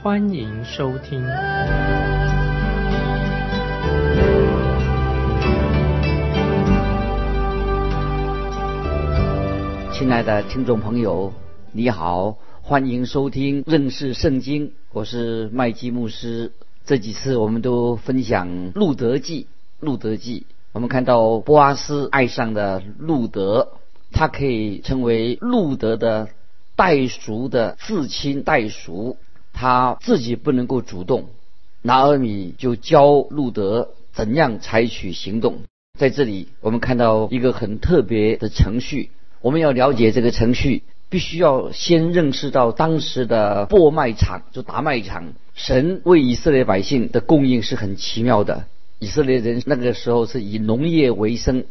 欢迎收听。亲爱的听众朋友，你好，欢迎收听认识圣经，我是麦基牧师。这几次我们都分享《路德记》，《路德记》。我们看到波阿斯爱上的路德，他可以称为路德的代赎的至亲代赎，他自己不能够主动，拿尔米就教路德怎样采取行动。在这里，我们看到一个很特别的程序。我们要了解这个程序，必须要先认识到当时的播麦场，就打麦场。神为以色列百姓的供应是很奇妙的。以色列人那个时候是以农业为生，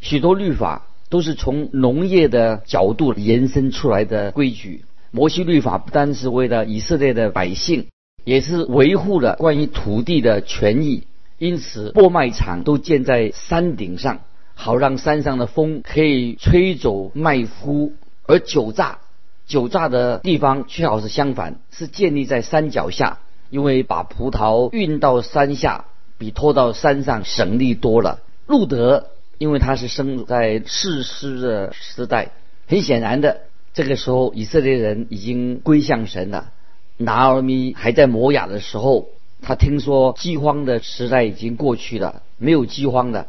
许多律法都是从农业的角度延伸出来的规矩。摩西律法不单是为了以色列的百姓，也是维护了关于土地的权益。因此，破麦场都建在山顶上。好让山上的风可以吹走麦麸，而酒榨酒榨的地方却好是相反，是建立在山脚下，因为把葡萄运到山下比拖到山上省力多了。路德因为他是生在世师的时代，很显然的，这个时候以色列人已经归向神了。拿尔米还在摩亚的时候，他听说饥荒的时代已经过去了，没有饥荒的。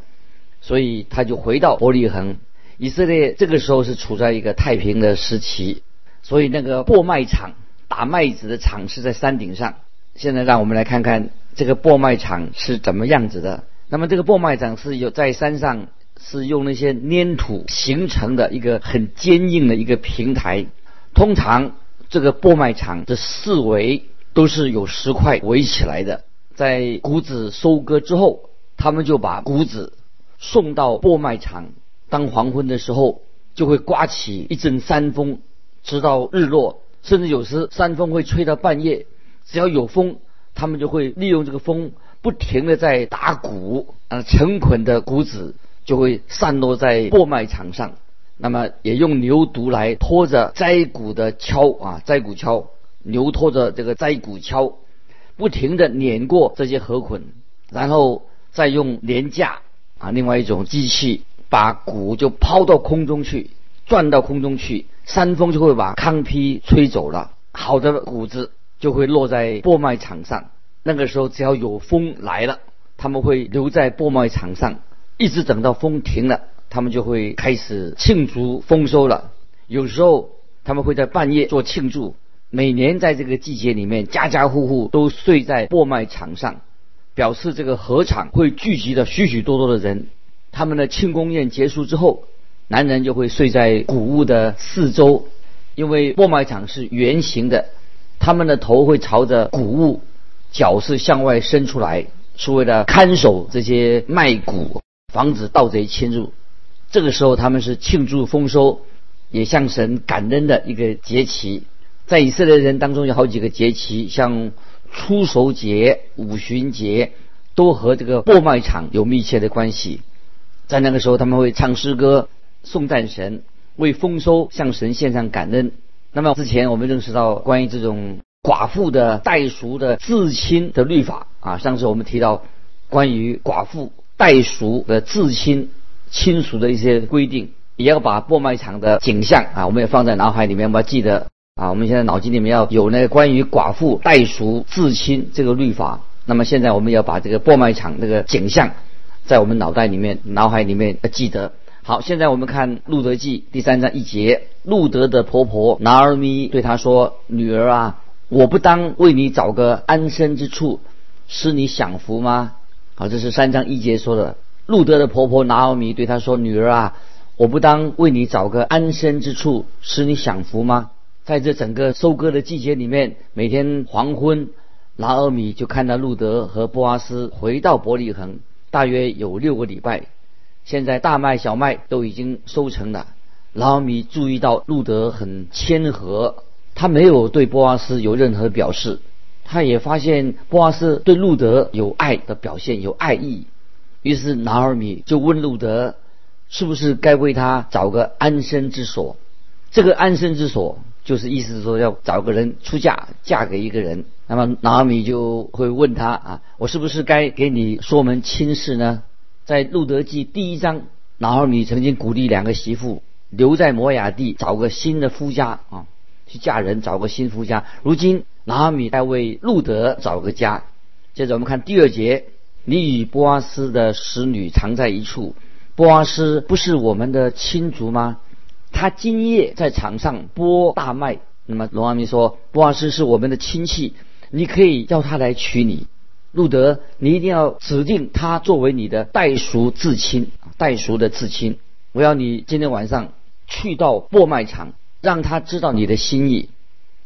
所以他就回到伯利恒，以色列这个时候是处在一个太平的时期，所以那个播麦场打麦子的场是在山顶上。现在让我们来看看这个播麦场是怎么样子的。那么这个播麦场是有在山上，是用那些粘土形成的一个很坚硬的一个平台。通常这个播麦场的四围都是有石块围起来的。在谷子收割之后，他们就把谷子。送到播麦场，当黄昏的时候，就会刮起一阵山风，直到日落，甚至有时山风会吹到半夜。只要有风，他们就会利用这个风，不停的在打鼓，啊，成捆的谷子就会散落在破麦场上。那么也用牛犊来拖着摘谷的锹啊，摘谷锹，牛拖着这个摘谷锹，不停的碾过这些河捆，然后再用廉架。啊，另外一种机器把谷就抛到空中去，转到空中去，山风就会把糠坯吹走了，好的谷子就会落在播麦场上。那个时候只要有风来了，他们会留在播麦场上，一直等到风停了，他们就会开始庆祝丰收了。有时候他们会在半夜做庆祝。每年在这个季节里面，家家户户都睡在播麦场上。表示这个禾场会聚集的许许多多的人，他们的庆功宴结束之后，男人就会睡在谷物的四周，因为播麦场是圆形的，他们的头会朝着谷物，脚是向外伸出来，是为了看守这些麦谷，防止盗贼侵入。这个时候他们是庆祝丰收，也向神感恩的一个节期。在以色列人当中有好几个节期，像。初熟节、五旬节都和这个播麦场有密切的关系。在那个时候，他们会唱诗歌、颂赞神，为丰收向神献上感恩。那么之前我们认识到关于这种寡妇的代赎的至亲的律法啊，上次我们提到关于寡妇代赎的至亲亲属的一些规定，也要把播麦场的景象啊，我们也放在脑海里面，我们要记得。啊，我们现在脑筋里面要有那个关于寡妇代赎至亲这个律法。那么现在我们要把这个播麦场这个景象，在我们脑袋里面、脑海里面要记得。好，现在我们看《路德记》第三章一节，路德的婆婆拿尔咪对他说：“女儿啊，我不当为你找个安身之处，使你享福吗？”好，这是三章一节说的。路德的婆婆拿奥米对他说：“女儿啊，我不当为你找个安身之处，使你享福吗？”在这整个收割的季节里面，每天黄昏，拿奥米就看到路德和波阿斯回到伯利恒，大约有六个礼拜。现在大麦、小麦都已经收成了。拿奥米注意到路德很谦和，他没有对波阿斯有任何表示。他也发现波阿斯对路德有爱的表现，有爱意。于是拿尔米就问路德，是不是该为他找个安身之所？这个安身之所，就是意思是说要找个人出嫁，嫁给一个人。那么拿尔米就会问他啊，我是不是该给你说门亲事呢？在路德记第一章，拿尔米曾经鼓励两个媳妇留在摩亚地，找个新的夫家啊，去嫁人，找个新夫家。如今。拿阿米在为路德找个家。接着我们看第二节：你与波阿斯的使女藏在一处。波阿斯不是我们的亲族吗？他今夜在场上播大麦。那么罗阿米说：波阿斯是我们的亲戚，你可以叫他来娶你。路德，你一定要指定他作为你的代赎至亲，代赎的至亲。我要你今天晚上去到播麦场，让他知道你的心意。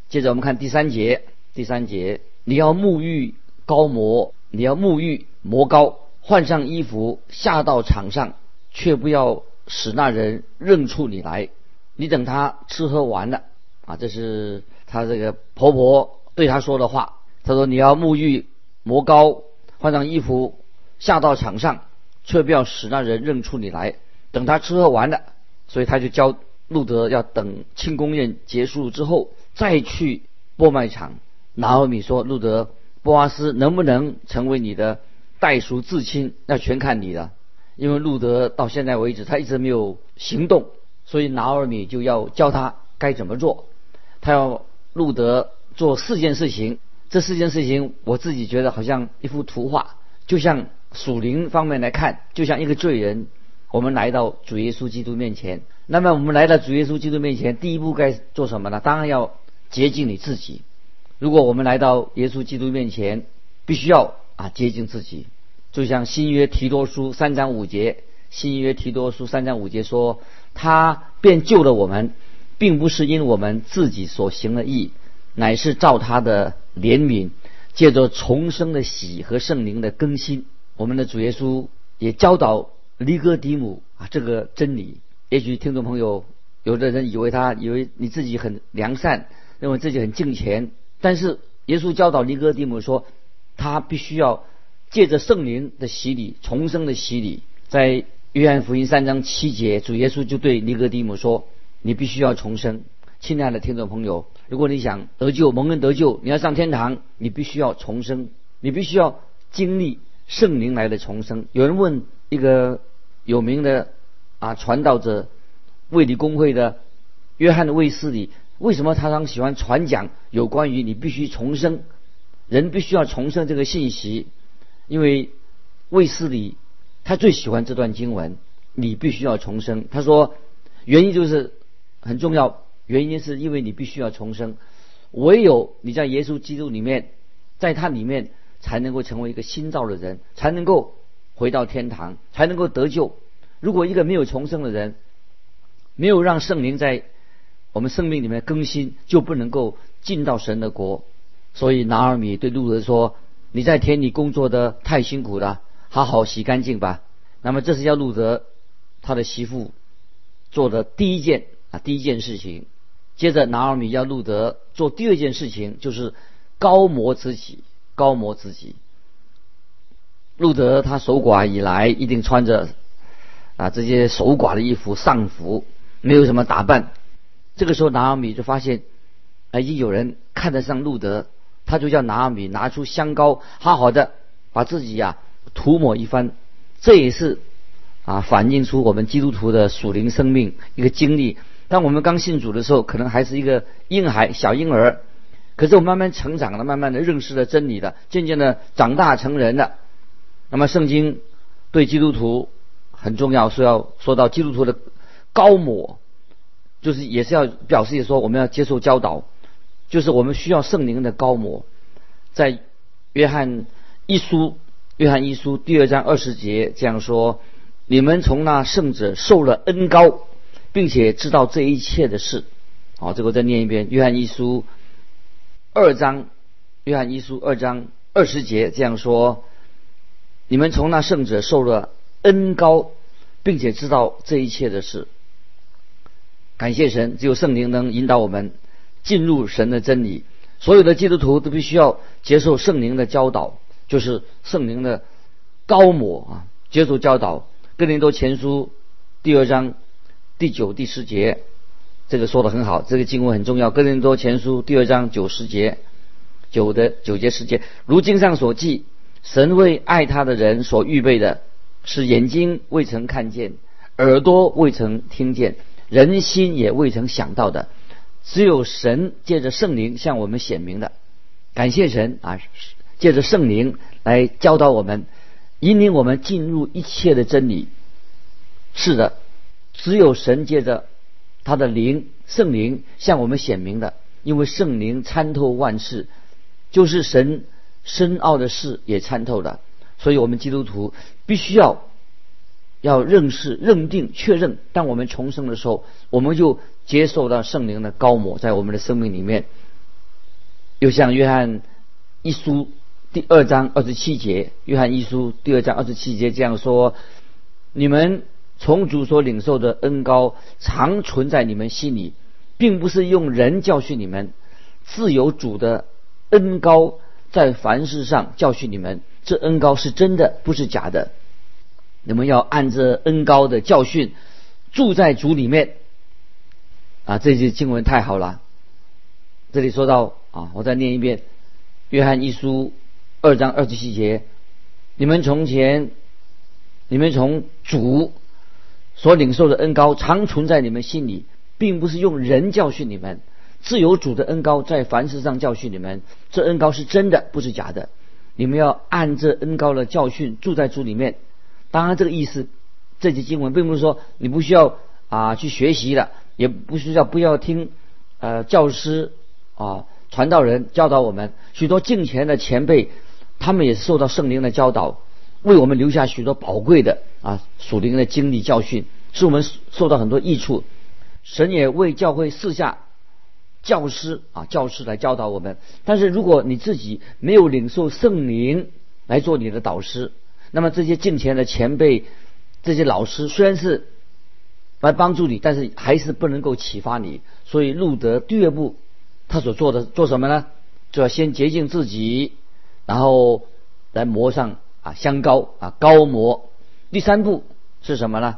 接着我们看第三节，第三节，你要沐浴高摩，你要沐浴磨高，换上衣服下到场上，却不要使那人认出你来。你等他吃喝完了，啊，这是他这个婆婆对他说的话。他说你要沐浴磨高，换上衣服下到场上，却不要使那人认出你来。等他吃喝完了，所以他就教路德要等庆功宴结束之后。再去播卖场，拿俄米说：“路德波阿斯能不能成为你的代赎至亲？那全看你了。因为路德到现在为止他一直没有行动，所以拿俄米就要教他该怎么做。他要路德做四件事情。这四件事情我自己觉得好像一幅图画，就像属灵方面来看，就像一个罪人，我们来到主耶稣基督面前。那么我们来到主耶稣基督面前，第一步该做什么呢？当然要。接近你自己。如果我们来到耶稣基督面前，必须要啊接近自己。就像新约提多书三章五节，新约提多书三章五节说，他便救了我们，并不是因我们自己所行的义，乃是照他的怜悯，借着重生的喜和圣灵的更新。我们的主耶稣也教导尼哥底母啊这个真理。也许听众朋友有的人以为他以为你自己很良善。认为自己很敬虔，但是耶稣教导尼哥底母说，他必须要借着圣灵的洗礼，重生的洗礼。在约翰福音三章七节，主耶稣就对尼哥底母说：“你必须要重生。”亲爱的听众朋友，如果你想得救、蒙恩得救，你要上天堂，你必须要重生，你必须要经历圣灵来的重生。有人问一个有名的啊传道者，卫理公会的约翰的卫斯理。为什么他常喜欢传讲有关于你必须重生，人必须要重生这个信息？因为卫斯理他最喜欢这段经文，你必须要重生。他说原因就是很重要，原因是因为你必须要重生，唯有你在耶稣基督里面，在他里面才能够成为一个新造的人，才能够回到天堂，才能够得救。如果一个没有重生的人，没有让圣灵在。我们生命里面更新就不能够进到神的国，所以拿尔米对路德说：“你在田里工作的太辛苦了，好好洗干净吧。”那么这是要路德他的媳妇做的第一件啊第一件事情。接着拿尔米要路德做第二件事情，就是高摩自己，高摩自己。路德他守寡以来，一定穿着啊这些守寡的衣服上服，没有什么打扮。这个时候，拿阿米就发现，啊已经有人看得上路德，他就叫拿阿米拿出香膏，好好的把自己呀涂抹一番。这也是啊反映出我们基督徒的属灵生命一个经历。当我们刚信主的时候，可能还是一个婴孩、小婴儿，可是我慢慢成长了，慢慢的认识了真理的，渐渐的长大成人了。那么圣经对基督徒很重要，说要说到基督徒的高抹。就是也是要表示说，我们要接受教导，就是我们需要圣灵的高摩。在约翰一书，约翰一书第二章二十节这样说：你们从那圣者受了恩高，并且知道这一切的事。好，这个再念一遍：约翰一书二章约翰一书二章二十节这样说：“你们从那圣者受了恩高，并且知道这一切的事。感谢神，只有圣灵能引导我们进入神的真理。所有的基督徒都必须要接受圣灵的教导，就是圣灵的高抹啊，接受教导。哥林多前书第二章第九、第十节，这个说的很好，这个经文很重要。哥林多前书第二章九十节。”九的九节十节，如经上所记，神为爱他的人所预备的，是眼睛未曾看见，耳朵未曾听见，人心也未曾想到的，只有神借着圣灵向我们显明的。感谢神啊，借着圣灵来教导我们，引领我们进入一切的真理。是的，只有神借着他的灵圣灵向我们显明的，因为圣灵参透万事。就是神深奥的事也参透了，所以我们基督徒必须要要认识、认定、确认。当我们重生的时候，我们就接受到圣灵的高抹在我们的生命里面。又像约翰一书第二章二十七节，约翰一书第二章二十七节这样说：“你们从主所领受的恩高常存在你们心里，并不是用人教训你们，自有主的。”恩高在凡事上教训你们，这恩高是真的，不是假的。你们要按着恩高的教训住在主里面。啊，这句经文太好了。这里说到啊，我再念一遍《约翰一书》二章二十七节：你们从前，你们从主所领受的恩高常存在你们心里，并不是用人教训你们。自由主的恩高在凡事上教训你们，这恩高是真的，不是假的。你们要按这恩高的教训住在主里面。当然，这个意思，这节经文并不是说你不需要啊去学习的，也不需要不要听呃教师啊传道人教导我们。许多敬虔的前辈，他们也受到圣灵的教导，为我们留下许多宝贵的啊属灵的经历教训，使我们受到很多益处。神也为教会四下。教师啊，教师来教导我们。但是如果你自己没有领受圣灵来做你的导师，那么这些敬前的前辈、这些老师虽然是来帮助你，但是还是不能够启发你。所以路德第二步他所做的做什么呢？就要先洁净自己，然后来磨上啊香膏啊膏磨。第三步是什么呢？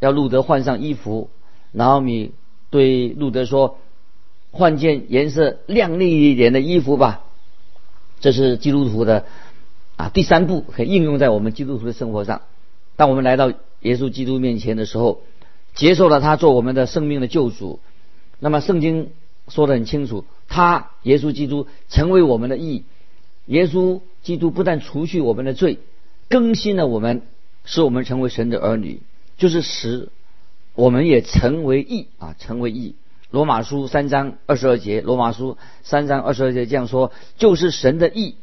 要路德换上衣服。然后你对路德说。换件颜色亮丽一点的衣服吧，这是基督徒的啊第三步，可以应用在我们基督徒的生活上。当我们来到耶稣基督面前的时候，接受了他做我们的生命的救主，那么圣经说的很清楚，他耶稣基督成为我们的义。耶稣基督不但除去我们的罪，更新了我们，使我们成为神的儿女，就是使我们也成为义啊，成为义。罗马书三章二十二节，罗马书三章二十二节这样说：就是神的义，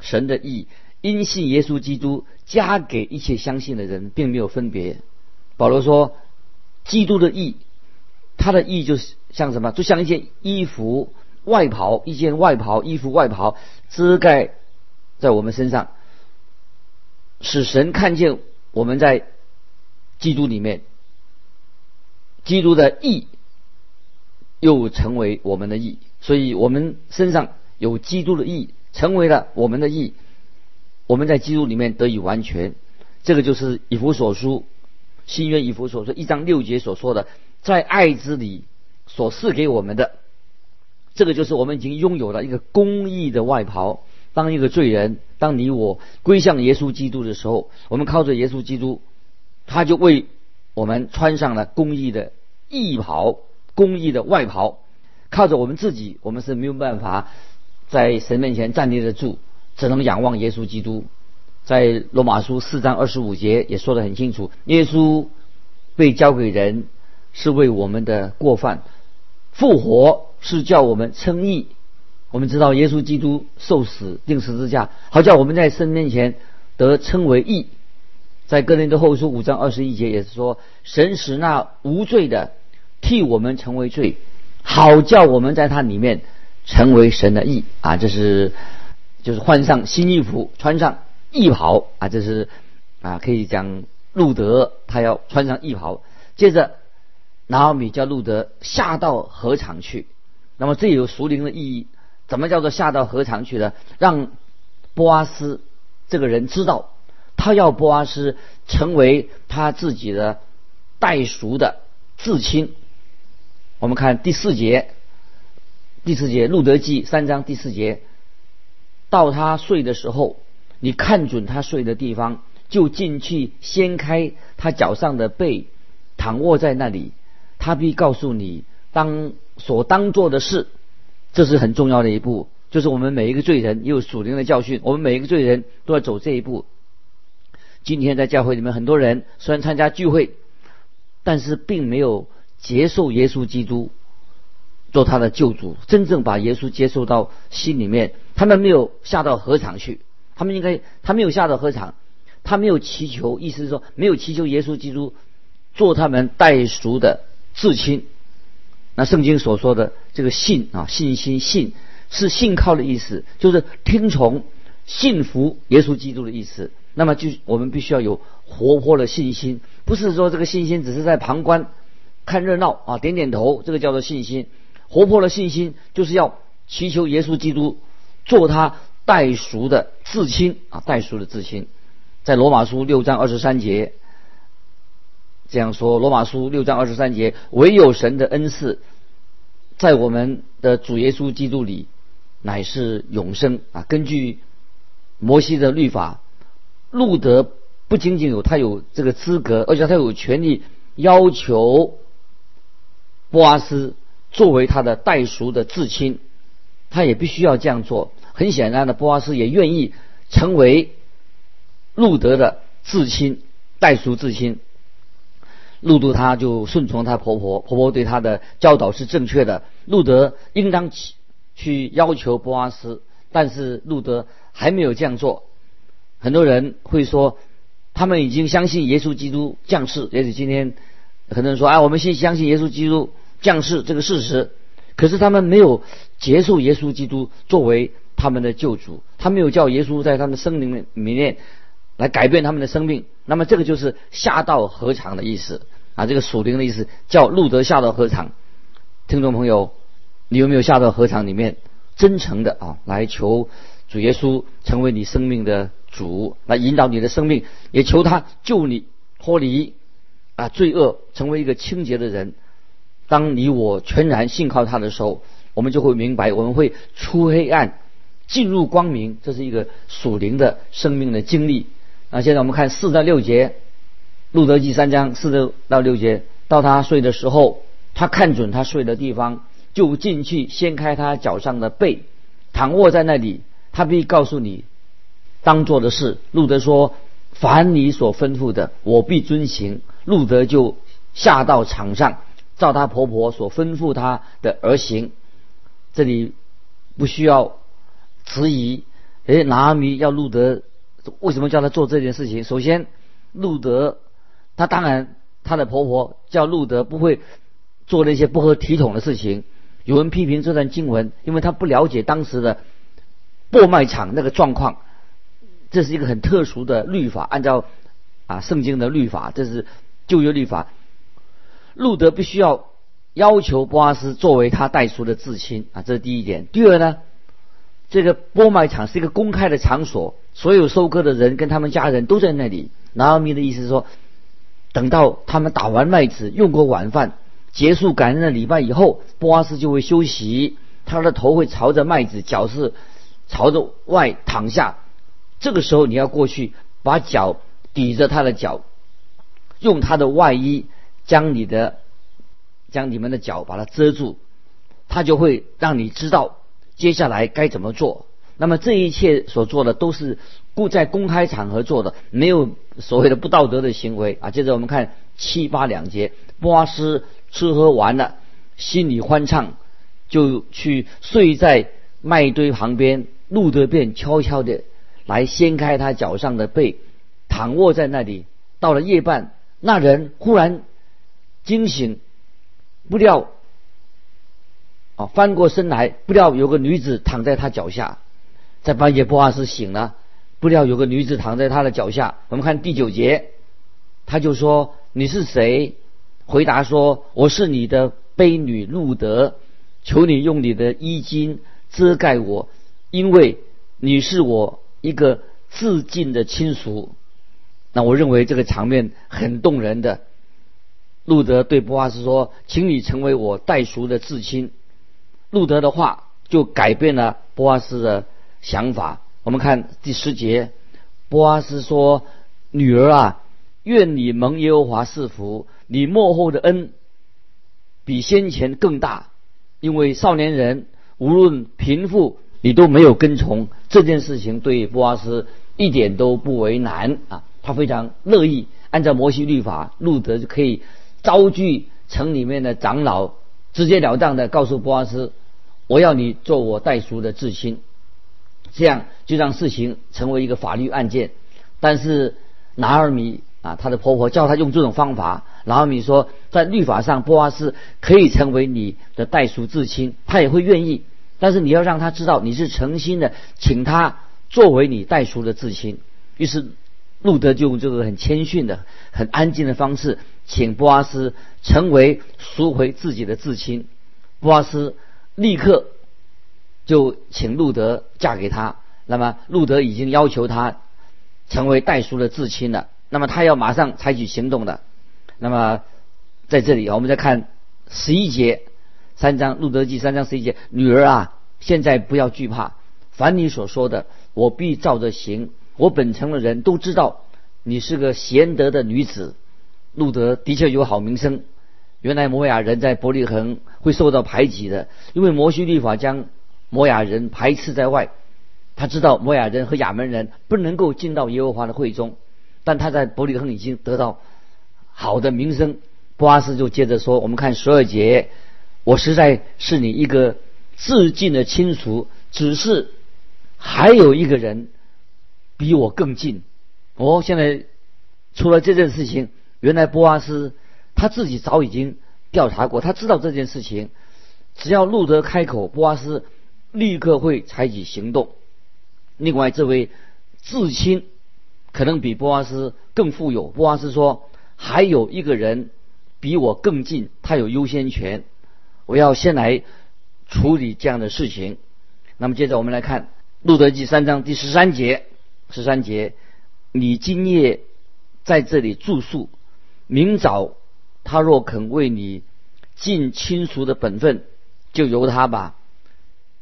神的义，因信耶稣基督，加给一切相信的人，并没有分别。保罗说，基督的义，他的义就是像什么？就像一件衣服外袍，一件外袍，衣服外袍遮盖在我们身上，使神看见我们在基督里面，基督的义。又成为我们的义，所以我们身上有基督的义，成为了我们的义。我们在基督里面得以完全，这个就是以弗所书新约以弗所说一章六节所说的，在爱之里所赐给我们的，这个就是我们已经拥有了一个公义的外袍。当一个罪人，当你我归向耶稣基督的时候，我们靠着耶稣基督，他就为我们穿上了公义的义袍。公义的外袍，靠着我们自己，我们是没有办法在神面前站立得住，只能仰望耶稣基督。在罗马书四章二十五节也说得很清楚：耶稣被交给人，是为我们的过犯；复活是叫我们称义。我们知道耶稣基督受死钉十字架，好叫我们在神面前得称为义。在哥林多后书五章二十一节也是说：神使那无罪的。替我们成为罪，好叫我们在他里面成为神的义啊，这是就是换上新衣服，穿上义袍啊，这是啊可以讲路德他要穿上义袍。接着，拿奥米叫路德下到河场去，那么这有属灵的意义。怎么叫做下到河场去呢？让波阿斯这个人知道，他要波阿斯成为他自己的代赎的至亲。我们看第四节，第四节路德记三章第四节，到他睡的时候，你看准他睡的地方，就进去掀开他脚上的被，躺卧在那里，他必告诉你当所当做的事。这是很重要的一步，就是我们每一个罪人也有属灵的教训，我们每一个罪人都要走这一步。今天在教会里面，很多人虽然参加聚会，但是并没有接受耶稣基督做他的救主，真正把耶稣接受到心里面。他们没有下到河场去，他们应该他没有下到河场，他没有祈求，意思是说没有祈求耶稣基督做他们代赎的至亲。那圣经所说的这个信啊，信心信是信靠的意思，就是听从、信服耶稣基督的意思。那么就我们必须要有活泼的信心，不是说这个信心只是在旁观、看热闹啊，点点头，这个叫做信心。活泼的信心就是要祈求耶稣基督做他代赎的至亲啊，代赎的至亲。在罗马书六章二十三节。这样说，《罗马书》六章二十三节，唯有神的恩赐，在我们的主耶稣基督里，乃是永生啊！根据摩西的律法，路德不仅仅有他有这个资格，而且他有权利要求波阿斯作为他的代赎的至亲，他也必须要这样做。很显然的，波阿斯也愿意成为路德的至亲，代赎至亲。路德他就顺从他婆婆，婆婆对他的教导是正确的。路德应当去去要求波阿斯，但是路德还没有这样做。很多人会说，他们已经相信耶稣基督降世，也许今天很多人说，哎，我们先相信耶稣基督降世这个事实，可是他们没有接受耶稣基督作为他们的救主，他没有叫耶稣在他们生灵里面。来改变他们的生命，那么这个就是下到河场的意思啊，这个属灵的意思叫路德下到河场。听众朋友，你有没有下到河场里面，真诚的啊来求主耶稣成为你生命的主，来引导你的生命，也求他救你脱离啊罪恶，成为一个清洁的人。当你我全然信靠他的时候，我们就会明白，我们会出黑暗，进入光明，这是一个属灵的生命的经历。那现在我们看四到六节，《路德记》三章四到六节，到他睡的时候，他看准他睡的地方，就进去掀开他脚上的被，躺卧在那里。他必告诉你当做的事。路德说：“凡你所吩咐的，我必遵行。”路德就下到场上，照他婆婆所吩咐他的而行。这里不需要质疑。诶，拿阿米要路德。为什么叫他做这件事情？首先，路德，他当然他的婆婆叫路德不会做那些不合体统的事情。有人批评这段经文，因为他不了解当时的播卖场那个状况。这是一个很特殊的律法，按照啊圣经的律法，这是旧约律法。路德必须要要求波阿斯作为他代赎的至亲啊，这是第一点。第二呢？这个播麦场是一个公开的场所，所有收割的人跟他们家人都在那里。拿阿米的意思是说，等到他们打完麦子、用过晚饭、结束感恩的礼拜以后，波阿斯就会休息，他的头会朝着麦子，脚是朝着外躺下。这个时候你要过去，把脚抵着他的脚，用他的外衣将你的将你们的脚把它遮住，他就会让你知道。接下来该怎么做？那么这一切所做的都是故在公开场合做的，没有所谓的不道德的行为啊。接着我们看七八两节，波阿斯吃喝完了，心里欢畅，就去睡在麦堆旁边。路德便悄悄的来掀开他脚上的被，躺卧在那里。到了夜半，那人忽然惊醒，不料啊，翻过身来，不料有个女子躺在他脚下。在半夜，波阿斯醒了，不料有个女子躺在他的脚下。我们看第九节，他就说：“你是谁？”回答说：“我是你的悲女路德，求你用你的衣襟遮盖我，因为你是我一个自尽的亲属。”那我认为这个场面很动人的。路德对波阿斯说：“请你成为我代赎的至亲。”路德的话就改变了波阿斯的。想法，我们看第十节，波阿斯说：“女儿啊，愿你蒙耶和华赐福，你幕后的恩比先前更大，因为少年人无论贫富，你都没有跟从这件事情，对波阿斯一点都不为难啊，他非常乐意按照摩西律法，路德就可以招聚城里面的长老，直截了当的告诉波阿斯，我要你做我代赎的至亲。”这样就让事情成为一个法律案件，但是拿尔米啊，她的婆婆叫她用这种方法。拿尔米说，在律法上，波阿斯可以成为你的代赎至亲，他也会愿意。但是你要让他知道你是诚心的，请他作为你代赎的至亲。于是路德就用这个很谦逊的、很安静的方式，请波阿斯成为赎回自己的至亲。波阿斯立刻。就请路德嫁给他，那么路德已经要求他成为代叔的至亲了，那么他要马上采取行动的。那么在这里，我们再看十一节三章路德记三章十一节，女儿啊，现在不要惧怕，凡你所说的，我必照着行。我本城的人都知道你是个贤德的女子。路德的确有好名声。原来摩亚人在伯利恒会受到排挤的，因为摩西律法将摩亚人排斥在外，他知道摩亚人和亚门人不能够进到耶和华的会中，但他在伯利恒已经得到好的名声。波阿斯就接着说：“我们看十二节，我实在是你一个至近的亲属，只是还有一个人比我更近。哦，现在出了这件事情，原来波阿斯他自己早已经调查过，他知道这件事情，只要路德开口，波阿斯。”立刻会采取行动。另外，这位至亲可能比波阿斯更富有。波阿斯说：“还有一个人比我更近，他有优先权。我要先来处理这样的事情。”那么，接着我们来看《路德记》三章第十三节。十三节，你今夜在这里住宿，明早他若肯为你尽亲属的本分，就由他吧。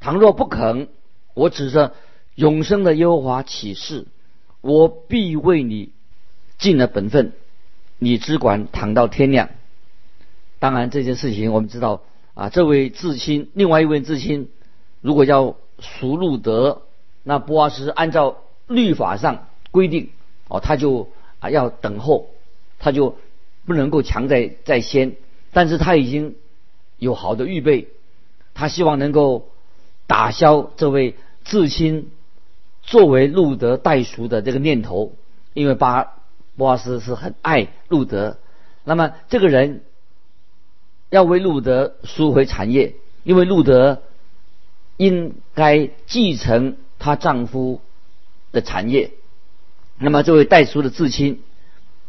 倘若不肯，我指着永生的耶和华起誓，我必为你尽了本分，你只管躺到天亮。当然，这件事情我们知道啊，这位至亲，另外一位至亲，如果要赎路德，那波阿斯按照律法上规定哦，他就啊要等候，他就不能够强在在先，但是他已经有好的预备，他希望能够。打消这位至亲作为路德代赎的这个念头，因为巴波阿斯是很爱路德，那么这个人要为路德赎回产业，因为路德应该继承她丈夫的产业，那么这位代叔的至亲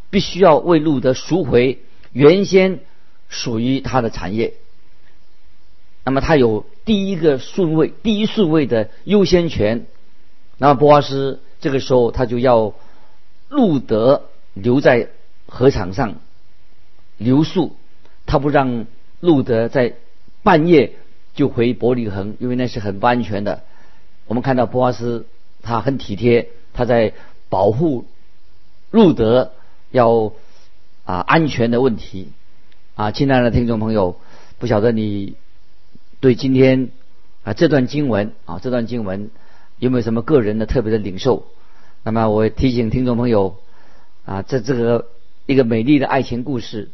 必须要为路德赎回原先属于他的产业。那么他有第一个顺位，第一顺位的优先权。那么波阿斯这个时候他就要路德留在河场上留宿，他不让路德在半夜就回伯利恒，因为那是很不安全的。我们看到波阿斯他很体贴，他在保护路德要啊安全的问题啊，亲爱的听众朋友，不晓得你。对今天啊这段经文啊这段经文有没有什么个人的特别的领受？那么我提醒听众朋友啊，在这个一个美丽的爱情故事，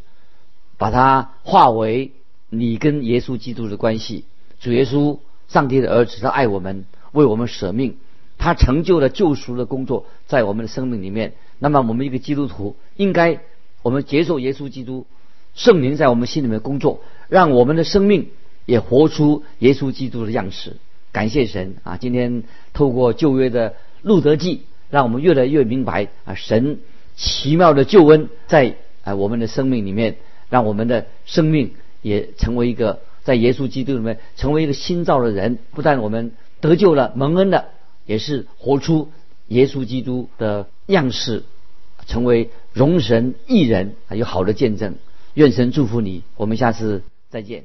把它化为你跟耶稣基督的关系。主耶稣，上帝的儿子，他爱我们，为我们舍命，他成就了救赎的工作在我们的生命里面。那么我们一个基督徒应该我们接受耶稣基督圣灵在我们心里面工作，让我们的生命。也活出耶稣基督的样式。感谢神啊！今天透过旧约的路德记，让我们越来越明白啊，神奇妙的救恩在啊我们的生命里面，让我们的生命也成为一个在耶稣基督里面成为一个新造的人。不但我们得救了、蒙恩了，也是活出耶稣基督的样式，成为荣神益人，有好的见证。愿神祝福你，我们下次再见。